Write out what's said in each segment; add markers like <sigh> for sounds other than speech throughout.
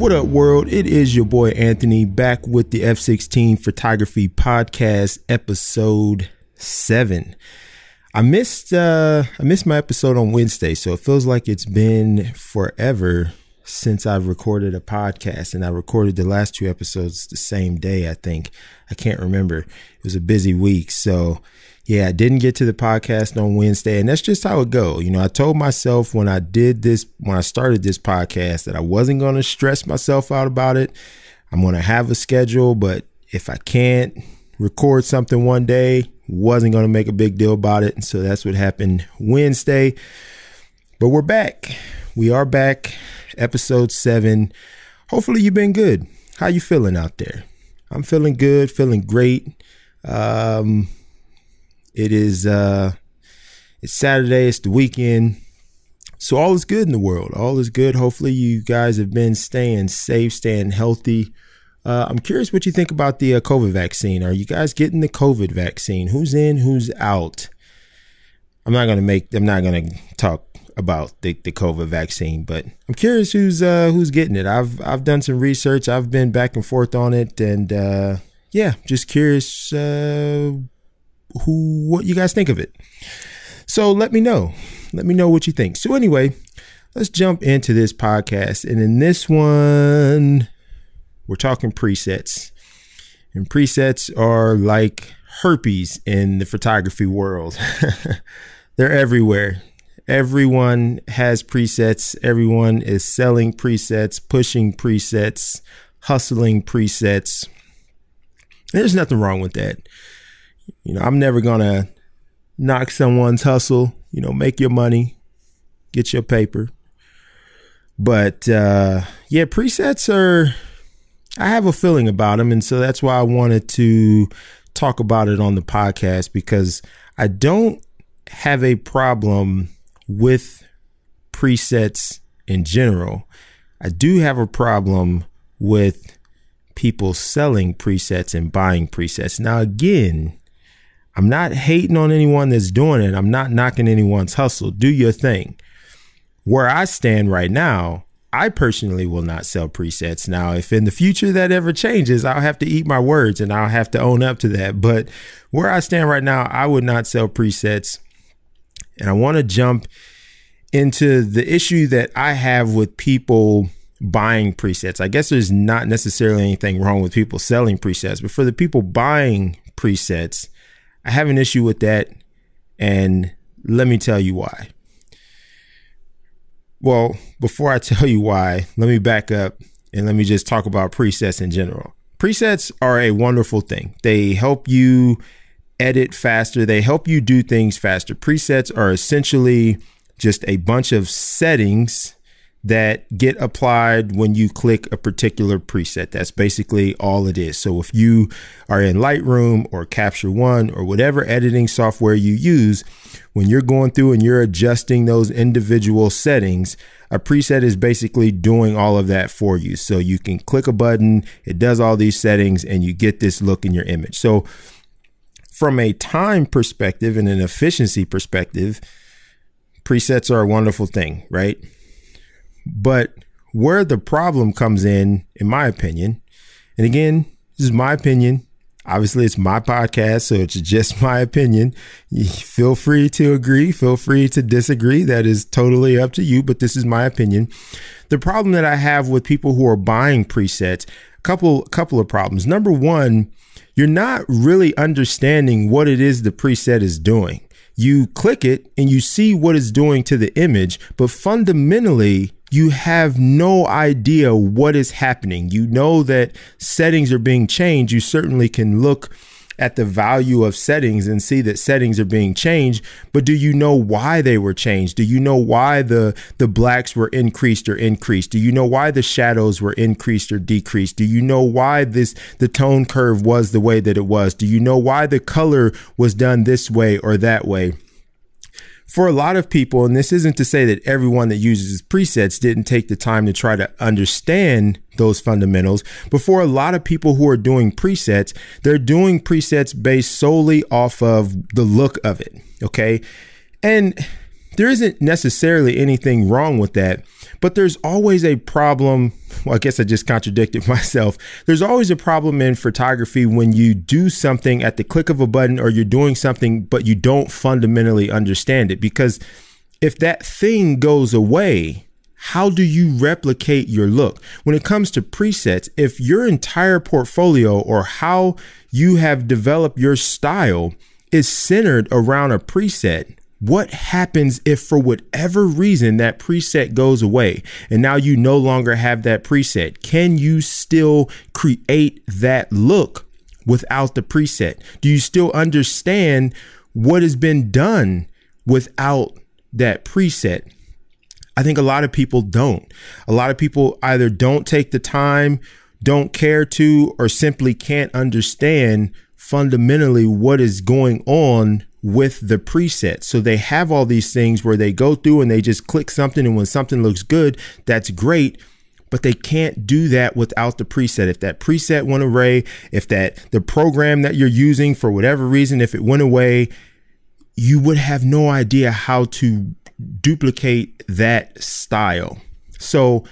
What up, world? It is your boy Anthony back with the F16 Photography Podcast, episode seven. I missed uh I missed my episode on Wednesday, so it feels like it's been forever since I've recorded a podcast and I recorded the last two episodes the same day, I think. I can't remember. It was a busy week. So yeah, I didn't get to the podcast on Wednesday, and that's just how it go. You know, I told myself when I did this, when I started this podcast, that I wasn't going to stress myself out about it. I'm going to have a schedule, but if I can't record something one day, wasn't going to make a big deal about it. And so that's what happened Wednesday. But we're back. We are back. Episode seven. Hopefully you've been good. How you feeling out there? I'm feeling good, feeling great. Um, it is uh it's Saturday, it's the weekend. So all is good in the world. All is good. Hopefully you guys have been staying safe, staying healthy. Uh, I'm curious what you think about the uh, COVID vaccine. Are you guys getting the COVID vaccine? Who's in? Who's out? I'm not gonna make. I'm not gonna talk about the, the COVID vaccine, but I'm curious who's uh, who's getting it. I've I've done some research. I've been back and forth on it, and uh, yeah, just curious uh, who what you guys think of it. So let me know. Let me know what you think. So anyway, let's jump into this podcast. And in this one, we're talking presets. And presets are like herpes in the photography world. <laughs> They're everywhere. Everyone has presets. Everyone is selling presets, pushing presets, hustling presets. There's nothing wrong with that. You know, I'm never to knock someone's hustle, you know, make your money, get your paper. But uh, yeah, presets are, I have a feeling about them. And so that's why I wanted to talk about it on the podcast because I don't have a problem with presets in general. I do have a problem with people selling presets and buying presets. Now, again, I'm not hating on anyone that's doing it. I'm not knocking anyone's hustle. Do your thing. Where I stand right now, I personally will not sell presets. Now, if in the future that ever changes, I'll have to eat my words and I'll have to own up to that. But where I stand right now, I would not sell presets. And I want to jump into the issue that I have with people buying presets. I guess there's not necessarily anything wrong with people selling presets, but for the people buying presets, I have an issue with that. And let me tell you why. Well, before I tell you why, let me back up and let me just talk about presets in general. Presets are a wonderful thing. They help you edit faster, they help you do things faster. Presets are essentially just a bunch of settings that get applied when you click a particular preset. That's basically all it is. So if you are in Lightroom or Capture One or whatever editing software you use, when you're going through and you're adjusting those individual settings, a preset is basically doing all of that for you. So you can click a button, it does all these settings, and you get this look in your image. So from a time perspective and an efficiency perspective, presets are a wonderful thing, right? But where the problem comes in, in my opinion, and again, this is my opinion. Obviously, it's my podcast, so it's just <laughs> my opinion. feel free to agree, feel free to disagree. That is totally up to you, but this is my opinion. The problem that I have with people who are buying presets, a couple couple of problems. Number one, you're not really understanding what it is the preset is doing. You click it and you see what it's doing to the image, but fundamentally, you have no idea what is happening. You know that settings are being changed. You certainly can look at the value of settings and see that settings are being changed but do you know why they were changed? Do you know why the the blacks were increased or increased? Do you know why the shadows were increased or decreased? Do you know why this the tone curve was the way that it was? Do you know why the color was done this way or that way? For a lot of people, and this isn't to say that everyone that uses presets didn't take the time to try to understand those fundamentals, but for a lot of people who are doing presets, they're doing presets based solely off of the look of it. Okay. And there isn't necessarily anything wrong with that, but there's always a problem. Well, I guess I just contradicted <laughs> myself. There's always a problem in photography when you do something at the click of a button or you're doing something, but you don't fundamentally understand it. Because if that thing goes away, how do you replicate your look? When it comes to presets, if your entire portfolio or how you have developed your style is centered around a preset, what happens if for whatever reason that preset goes away and now you no longer have that preset? Can you still create that look without the preset? Do you still understand what has been done without that preset? I think a lot of people don't. A lot of people either don't take the time, don't care to, or simply can't understand fundamentally what is going on with the preset. So they have all these things where they go through and they just click something and when something looks good, that's great. But they can't do that without the preset. If that preset went away, if that the program that you're using for whatever reason, if it went away, you would have no idea how to duplicate that style. So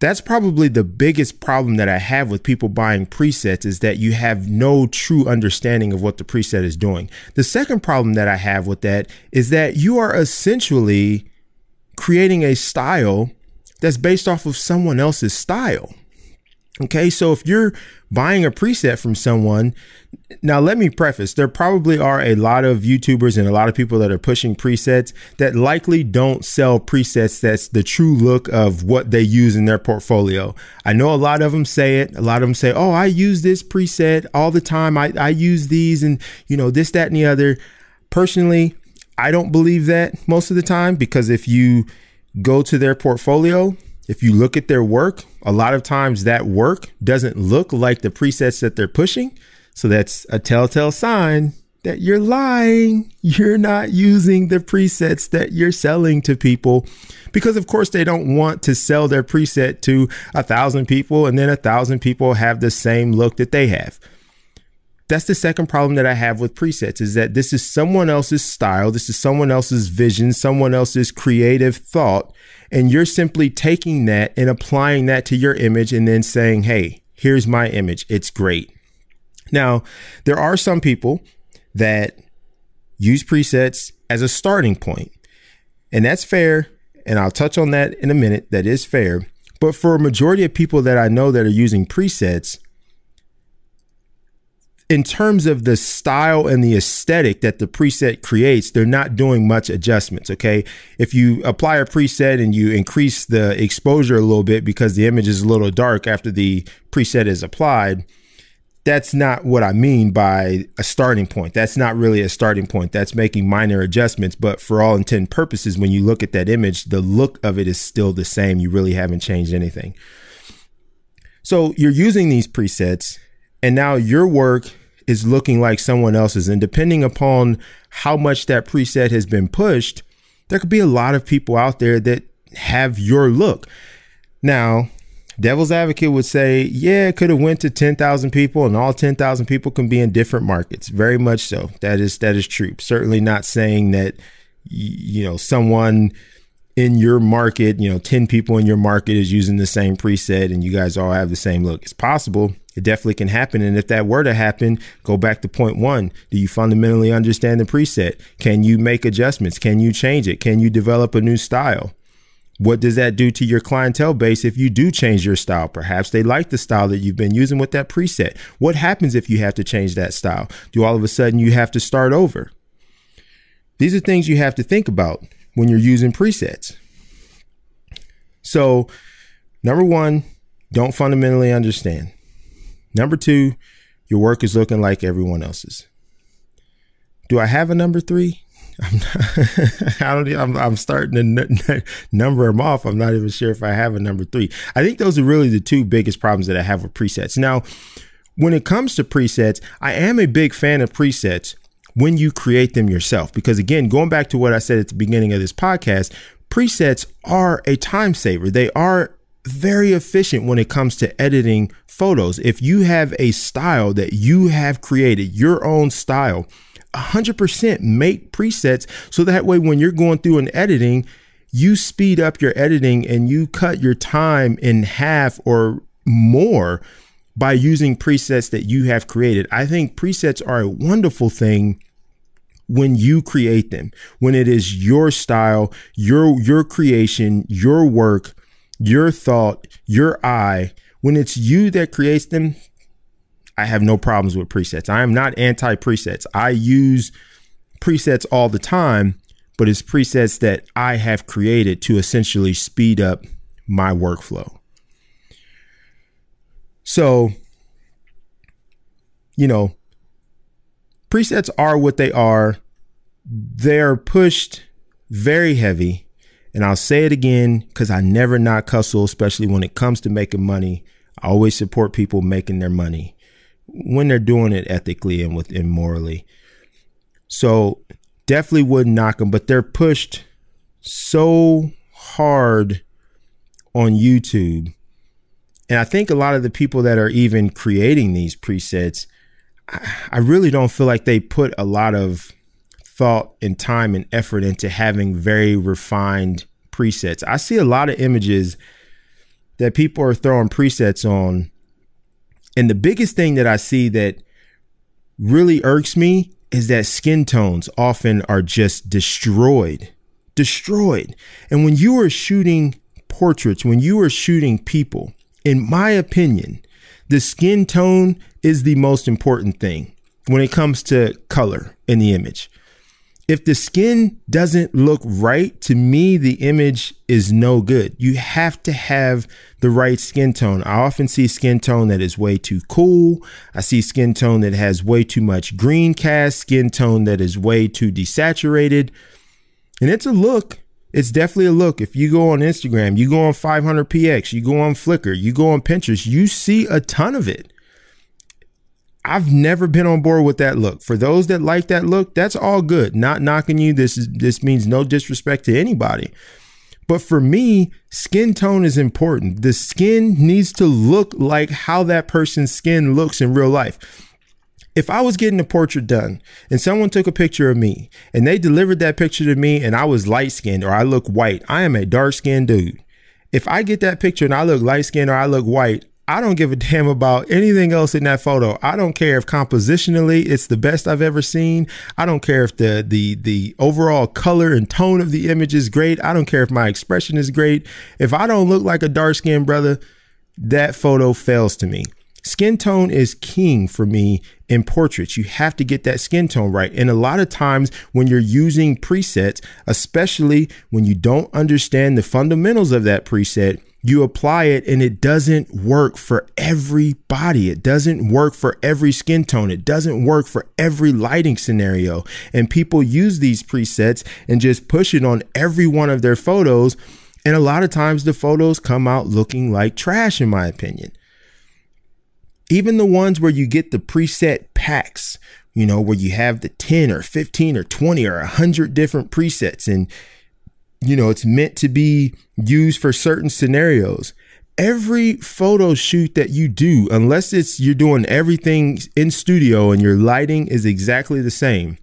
that's probably the biggest problem that I have with people buying presets is that you have no true understanding of what the preset is doing. The second problem that I have with that is that you are essentially creating a style that's based off of someone else's style. Okay, so if you're buying a preset from someone, now let me preface there probably are a lot of YouTubers and a lot of people that are pushing presets that likely don't sell presets that's the true look of what they use in their portfolio. I know a lot of them say it. A lot of them say, Oh, I use this preset all the time. I, I use these and, you know, this, that, and the other. Personally, I don't believe that most of the time because if you go to their portfolio, if you look at their work, a lot of times that work doesn't look like the presets that they're pushing. So that's a telltale sign that you're lying. You're not using the presets that you're selling to people because, of course, they don't want to sell their preset to a thousand people and then a thousand people have the same look that they have. That's the second problem that I have with presets is that this is someone else's style. This is someone else's vision, someone else's creative thought. And you're simply taking that and applying that to your image and then saying, hey, here's my image. It's great. Now, there are some people that use presets as a starting point, and that's fair. And I'll touch on that in a minute. That is fair. But for a majority of people that I know that are using presets, in terms of the style and the aesthetic that the preset creates, they're not doing much adjustments. Okay. If you apply a preset and you increase the exposure a little bit because the image is a little dark after the preset is applied, that's not what I mean by a starting point. That's not really a starting point. That's making minor adjustments. But for all intent and purposes, when you look at that image, the look of it is still the same. You really haven't changed anything. So you're using these presets, and now your work is looking like someone else's. And depending upon how much that preset has been pushed, there could be a lot of people out there that have your look. Now, devil's advocate would say, yeah, it could have went to 10,000 people and all 10,000 people can be in different markets. Very much so. That is that is true. Certainly not saying that you know someone in your market, you know, 10 people in your market is using the same preset and you guys all have the same look. It's possible. It definitely can happen. And if that were to happen, go back to point one. Do you fundamentally understand the preset? Can you make adjustments? Can you change it? Can you develop a new style? What does that do to your clientele base if you do change your style? Perhaps they like the style that you've been using with that preset. What happens if you have to change that style? Do all of a sudden you have to start over? These are things you have to think about when you're using presets. So, number one, don't fundamentally understand. Number two, your work is looking like everyone else's. Do I have a number three? <laughs> I'm not, <laughs> I don't. I'm, I'm starting to n- number them off. I'm not even sure if I have a number three. I think those are really the two biggest problems that I have with presets. Now, when it comes to presets, I am a big fan of presets when you create them yourself. Because again, going back to what I said at the beginning of this podcast, presets are a time saver. They are very efficient when it comes to editing photos. If you have a style that you have created, your own style, 100% make presets so that way when you're going through and editing, you speed up your editing and you cut your time in half or more by using presets that you have created. I think presets are a wonderful thing when you create them, when it is your style, your your creation, your work, your thought, your eye, when it's you that creates them, I have no problems with presets. I am not anti presets. I use presets all the time, but it's presets that I have created to essentially speed up my workflow. So, you know, presets are what they are. They're pushed very heavy. And I'll say it again because I never not hustle, especially when it comes to making money. I always support people making their money when they're doing it ethically and within morally. So definitely wouldn't knock them, but they're pushed so hard on YouTube. And I think a lot of the people that are even creating these presets, I really don't feel like they put a lot of thought and time and effort into having very refined presets. I see a lot of images that people are throwing presets on and the biggest thing that I see that really irks me is that skin tones often are just destroyed. Destroyed. And when you are shooting portraits, when you are shooting people, in my opinion, the skin tone is the most important thing when it comes to color in the image if the skin doesn't look right, to me, the image is no good. You have to have the right skin tone. I often see skin tone that is way too cool. I see skin tone that has way too much green cast, skin tone that is way too desaturated. And it's a look. It's definitely a look. If you go on Instagram, you go on 500px, you go on Flickr, you go on Pinterest, you see a ton of it. I've never been on board with that look. For those that like that look, that's all good. Not knocking you. This is this means no disrespect to anybody. But for me, skin tone is important. The skin needs to look like how that person's skin looks in real life. If I was getting a portrait done and someone took a picture of me and they delivered that picture to me and I was light skinned or I look white, I am a dark skinned dude. If I get that picture and I look light skinned or I look white, I don't give a damn about anything else in that photo. I don't care if compositionally it's the best I've ever seen. I don't care if the the the overall color and tone of the image is great. I don't care if my expression is great. If I don't look like a dark skinned brother, that photo fails to me. Skin tone is king for me in portraits. You have to get that skin tone right. And a lot of times when you're using presets, especially when you don't understand the fundamentals of that preset, you apply it and it doesn't work for everybody. It doesn't work for every skin tone. It doesn't work for every lighting scenario. And people use these presets and just push it on every one of their photos. And a lot of times the photos come out looking like trash, in my opinion. Even the ones where you get the preset packs, you know, where you have the 10 or 15 or 20 or 100 different presets and you know, it's meant to be used for certain scenarios. Every photo shoot that you do, unless it's you're doing everything in studio and your lighting is exactly the same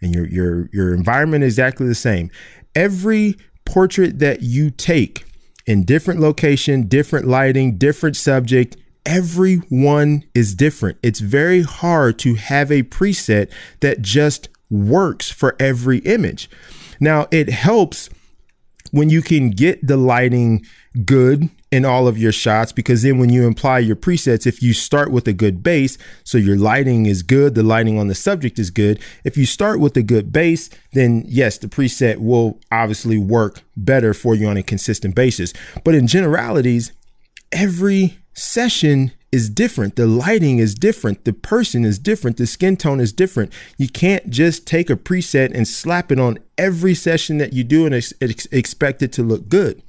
and your your your environment is exactly the same. Every portrait that you take in different location, different lighting, different subject, every one is different. It's very hard to have a preset that just works for every image. Now, it helps when you can get the lighting good in all of your shots because then when you apply your presets if you start with a good base so your lighting is good the lighting on the subject is good if you start with a good base then yes the preset will obviously work better for you on a consistent basis but in generalities every session is different. The lighting is different. The person is different. The skin tone is different. You can't just take a preset and slap it on every session that you do and ex- ex- expect it to look good.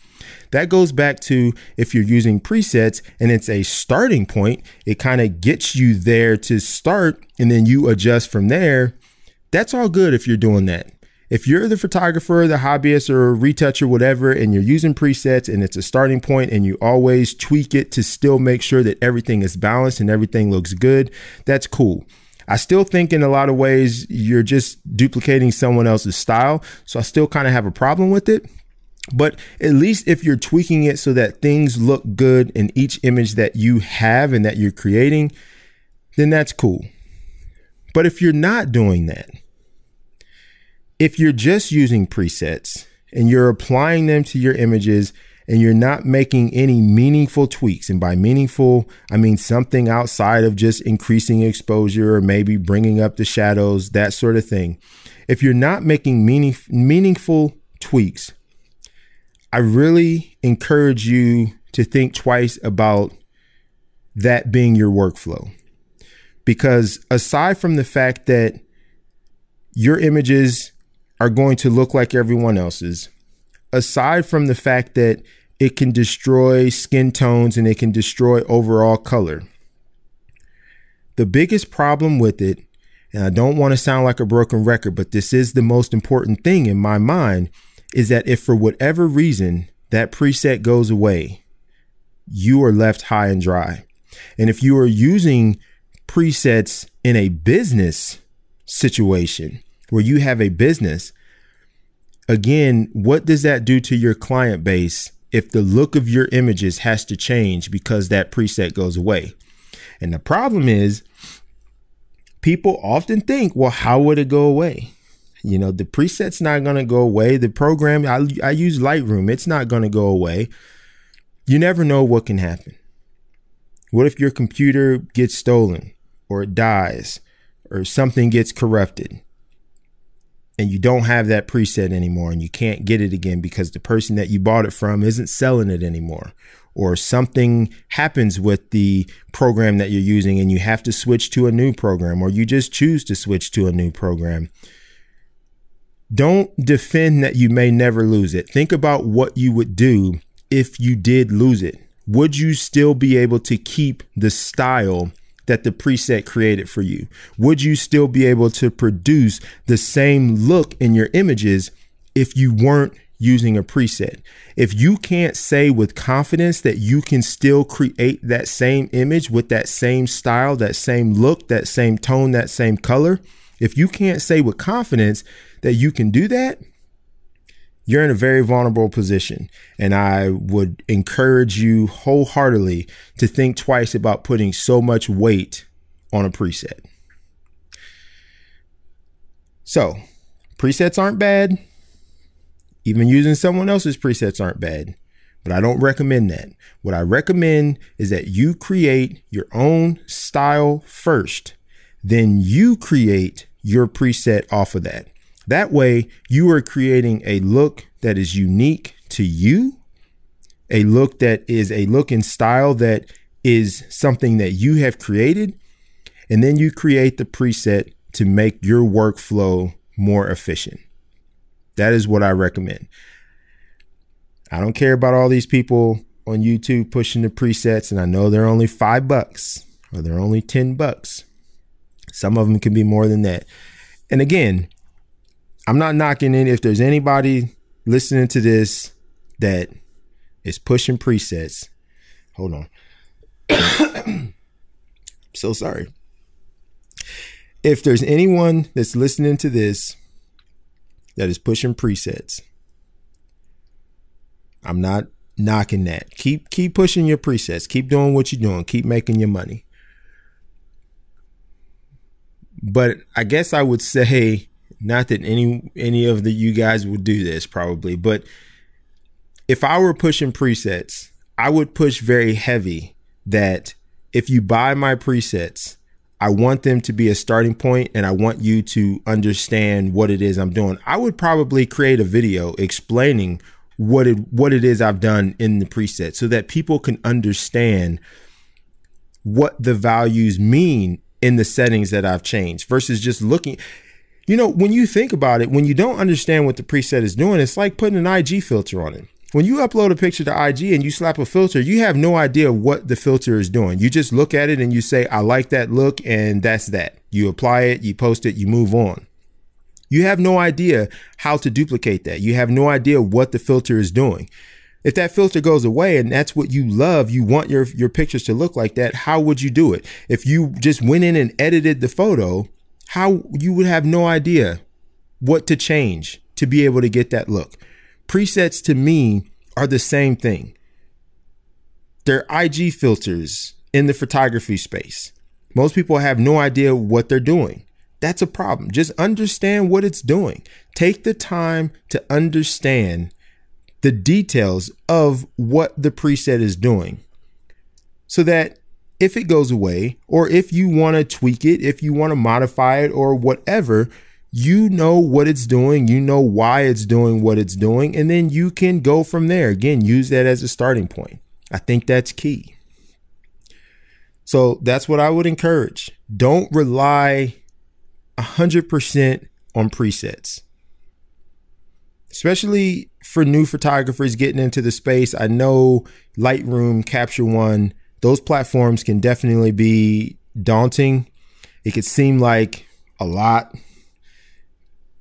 That goes back to if you're using presets and it's a starting point, it kind of gets you there to start and then you adjust from there. That's all good if you're doing that if you're the photographer, the hobbyist, or retoucher, whatever, and you're using presets and it's a starting point and you always tweak it to still make sure that everything is balanced and everything looks good, that's cool. I still think in a lot of ways you're just duplicating someone else's style. So I still kind of have a problem with it. But at least if you're tweaking it so that things look good in each image that you have and that you're creating, then that's cool. But if you're not doing that, if you're just using presets and you're applying them to your images and you're not making any meaningful tweaks, and by meaningful, I mean something outside of just increasing exposure or maybe bringing up the shadows, that sort of thing. If you're not making meaning, meaningful tweaks, I really encourage you to think twice about that being your workflow. Because aside from the fact that your images are going to look like everyone else's, aside from the fact that it can destroy skin tones and it can destroy overall color, the biggest problem with it, and I don't want to sound like a broken record, but this is the most important thing in my mind, is that if for whatever reason that preset goes away, you are left high and dry. And if you are using presets in a business situation where you have a business, again, what does that do to your client base if the look of your images has to change because that preset goes away? And the problem is, people often think, well, how would it go away? You know, the preset's not going to go away. The program, I, I use Lightroom, it's not going to go away. You never know what can happen. What if your computer gets stolen? or it dies or something gets corrupted and you don't have that preset anymore and you can't get it again because the person that you bought it from isn't selling it anymore or something happens with the program that you're using and you have to switch to a new program or you just choose to switch to a new program. Don't defend that you may never lose it. Think about what you would do if you did lose it. Would you still be able to keep the style that the preset created for you? Would you still be able to produce the same look in your images if you weren't using a preset? If you can't say with confidence that you can still create that same image with that same style, that same look, that same tone, that same color, if you can't say with confidence that you can do that, you're in a very vulnerable position. And I would encourage you wholeheartedly to think twice about putting so much weight on a preset. So, presets aren't bad. Even using someone else's presets aren't bad, but I don't recommend that. What I recommend is that you create your own style first, then you create your preset off of that. That way, you are creating a look that is unique to you, a look that is a look and style that is something that you have created. And then you create the preset to make your workflow more efficient. That is what I recommend. I don't care about all these people on YouTube pushing the presets, and I know they're only five bucks or they're only 10 bucks. Some of them can be more than that. And again, I'm not knocking in if there's anybody listening to this that is pushing presets. Hold on. I'm <coughs> so sorry. If there's anyone that's listening to this that is pushing presets, I'm not knocking that. Keep keep pushing your presets. Keep doing what you're doing. Keep making your money. But I guess I would say not that any any of the you guys would do this probably, but if I were pushing presets, I would push very heavy that if you buy my presets, I want them to be a starting point and I want you to understand what it is I'm doing. I would probably create a video explaining what it what it is I've done in the preset so that people can understand what the values mean in the settings that I've changed versus just looking you know, when you think about it, when you don't understand what the preset is doing, it's like putting an IG filter on it. When you upload a picture to IG and you slap a filter, you have no idea what the filter is doing. You just look at it and you say, I like that look, and that's that. You apply it, you post it, you move on. You have no idea how to duplicate that. You have no idea what the filter is doing. If that filter goes away and that's what you love, you want your your pictures to look like that, how would you do it? If you just went in and edited the photo, how you would have no idea what to change to be able to get that look. Presets to me are the same thing. They're IG filters in the photography space. Most people have no idea what they're doing. That's a problem. Just understand what it's doing. Take the time to understand the details of what the preset is doing so that if it goes away or if you want to tweak it, if you want to modify it or whatever, you know what it's doing, you know why it's doing what it's doing, and then you can go from there. Again, use that as a starting point. I think that's key. So that's what I would encourage. Don't rely 100% on presets. Especially for new photographers getting into the space. I know Lightroom, Capture One, those platforms can definitely be daunting. It could seem like a lot.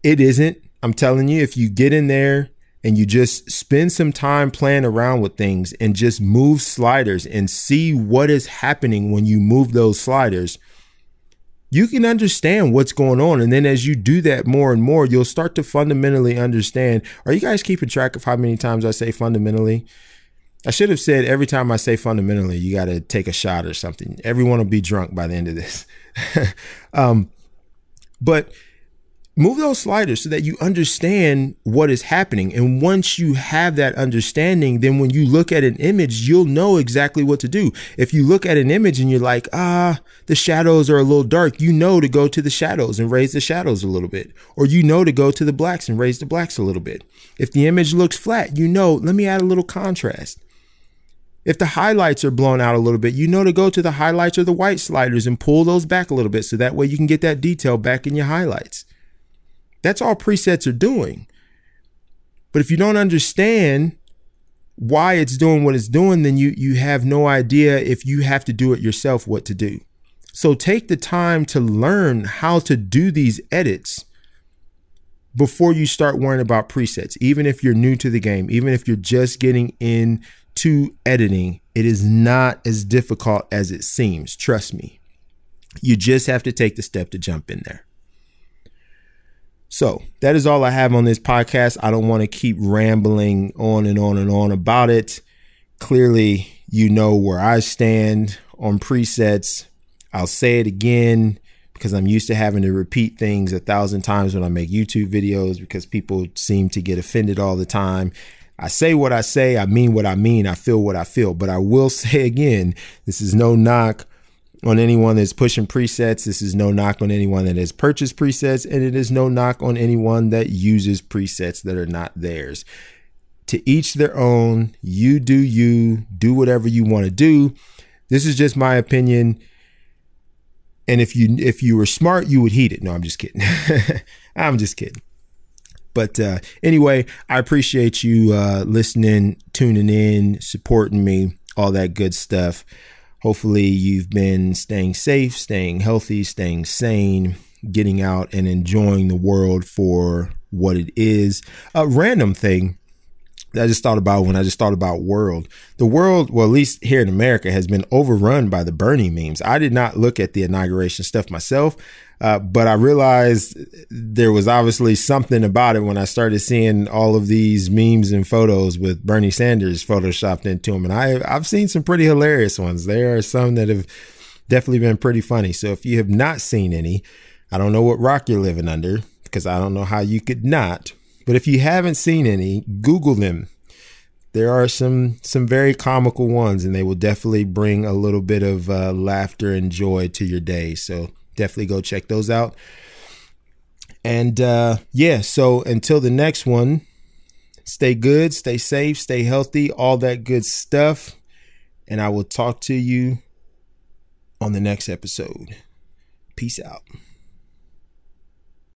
It isn't. I'm telling you, if you get in there and you just spend some time playing around with things and just move sliders and see what is happening when you move those sliders, you can understand what's going on. And then as you do that more and more, you'll start to fundamentally understand. Are you guys keeping track of how many times I say fundamentally? I should have said every time I say fundamentally, you got to take a shot or something. Everyone will be drunk by the end of this. <laughs> um, but move those sliders so that you understand what is happening. And once you have that understanding, then when you look at an image, you'll know exactly what to do. If you look at an image and you're like, ah, the shadows are a little dark, you know to go to the shadows and raise the shadows a little bit. Or you know to go to the blacks and raise the blacks a little bit. If the image looks flat, you know, let me add a little contrast. If the highlights are blown out a little bit, you know to go to the highlights or the white sliders and pull those back a little bit so that way you can get that detail back in your highlights. That's all presets are doing. But if you don't understand why it's doing what it's doing, then you you have no idea if you have to do it yourself what to do. So take the time to learn how to do these edits before you start worrying about presets. Even if you're new to the game, even if you're just getting into editing, it is not as difficult as it seems. Trust me. You just have to take the step to jump in there. So that is all I have on this podcast. I don't want to keep rambling on and on and on about it. Clearly, you know where I stand on presets. I'll say it again because I'm used to having to repeat things a thousand times when I make YouTube videos because people seem to get offended all the time. I say what I say, I mean what I mean, I feel what I feel. But I will <laughs> say again, this is no knock on anyone that's pushing presets. This is no knock on anyone that has purchased presets, and it is no knock on anyone that uses presets that are not theirs. To each their own. You do you, do whatever you want to do. This is just my opinion. And if you if you were smart, you would heed it. No, I'm just kidding. <laughs> I'm just kidding. But uh, anyway, I appreciate you uh, listening, tuning in, supporting me, all that good stuff. Hopefully, you've been staying safe, staying healthy, staying sane, getting out and enjoying the world for what it is. A random thing I just thought about when I just thought about world. The world, well, at least here in America, has been overrun by the Bernie memes. I did not look at the inauguration stuff myself. Uh, but I realized there was obviously something about it when I started seeing all of these memes and photos with Bernie Sanders photoshopped into them. And I, I've seen some pretty hilarious ones. There are some that have definitely been pretty funny. So if you have not seen any, I don't know what rock you're living under because I don't know how you could not. But if you haven't seen any, Google them. There are some some very comical ones, and they will definitely bring a little bit of uh, laughter and joy to your day. So definitely go check those out. And uh, yeah, so until the next one, stay good, stay safe, stay healthy, all that good stuff. And I will talk to you on the next episode. Peace out.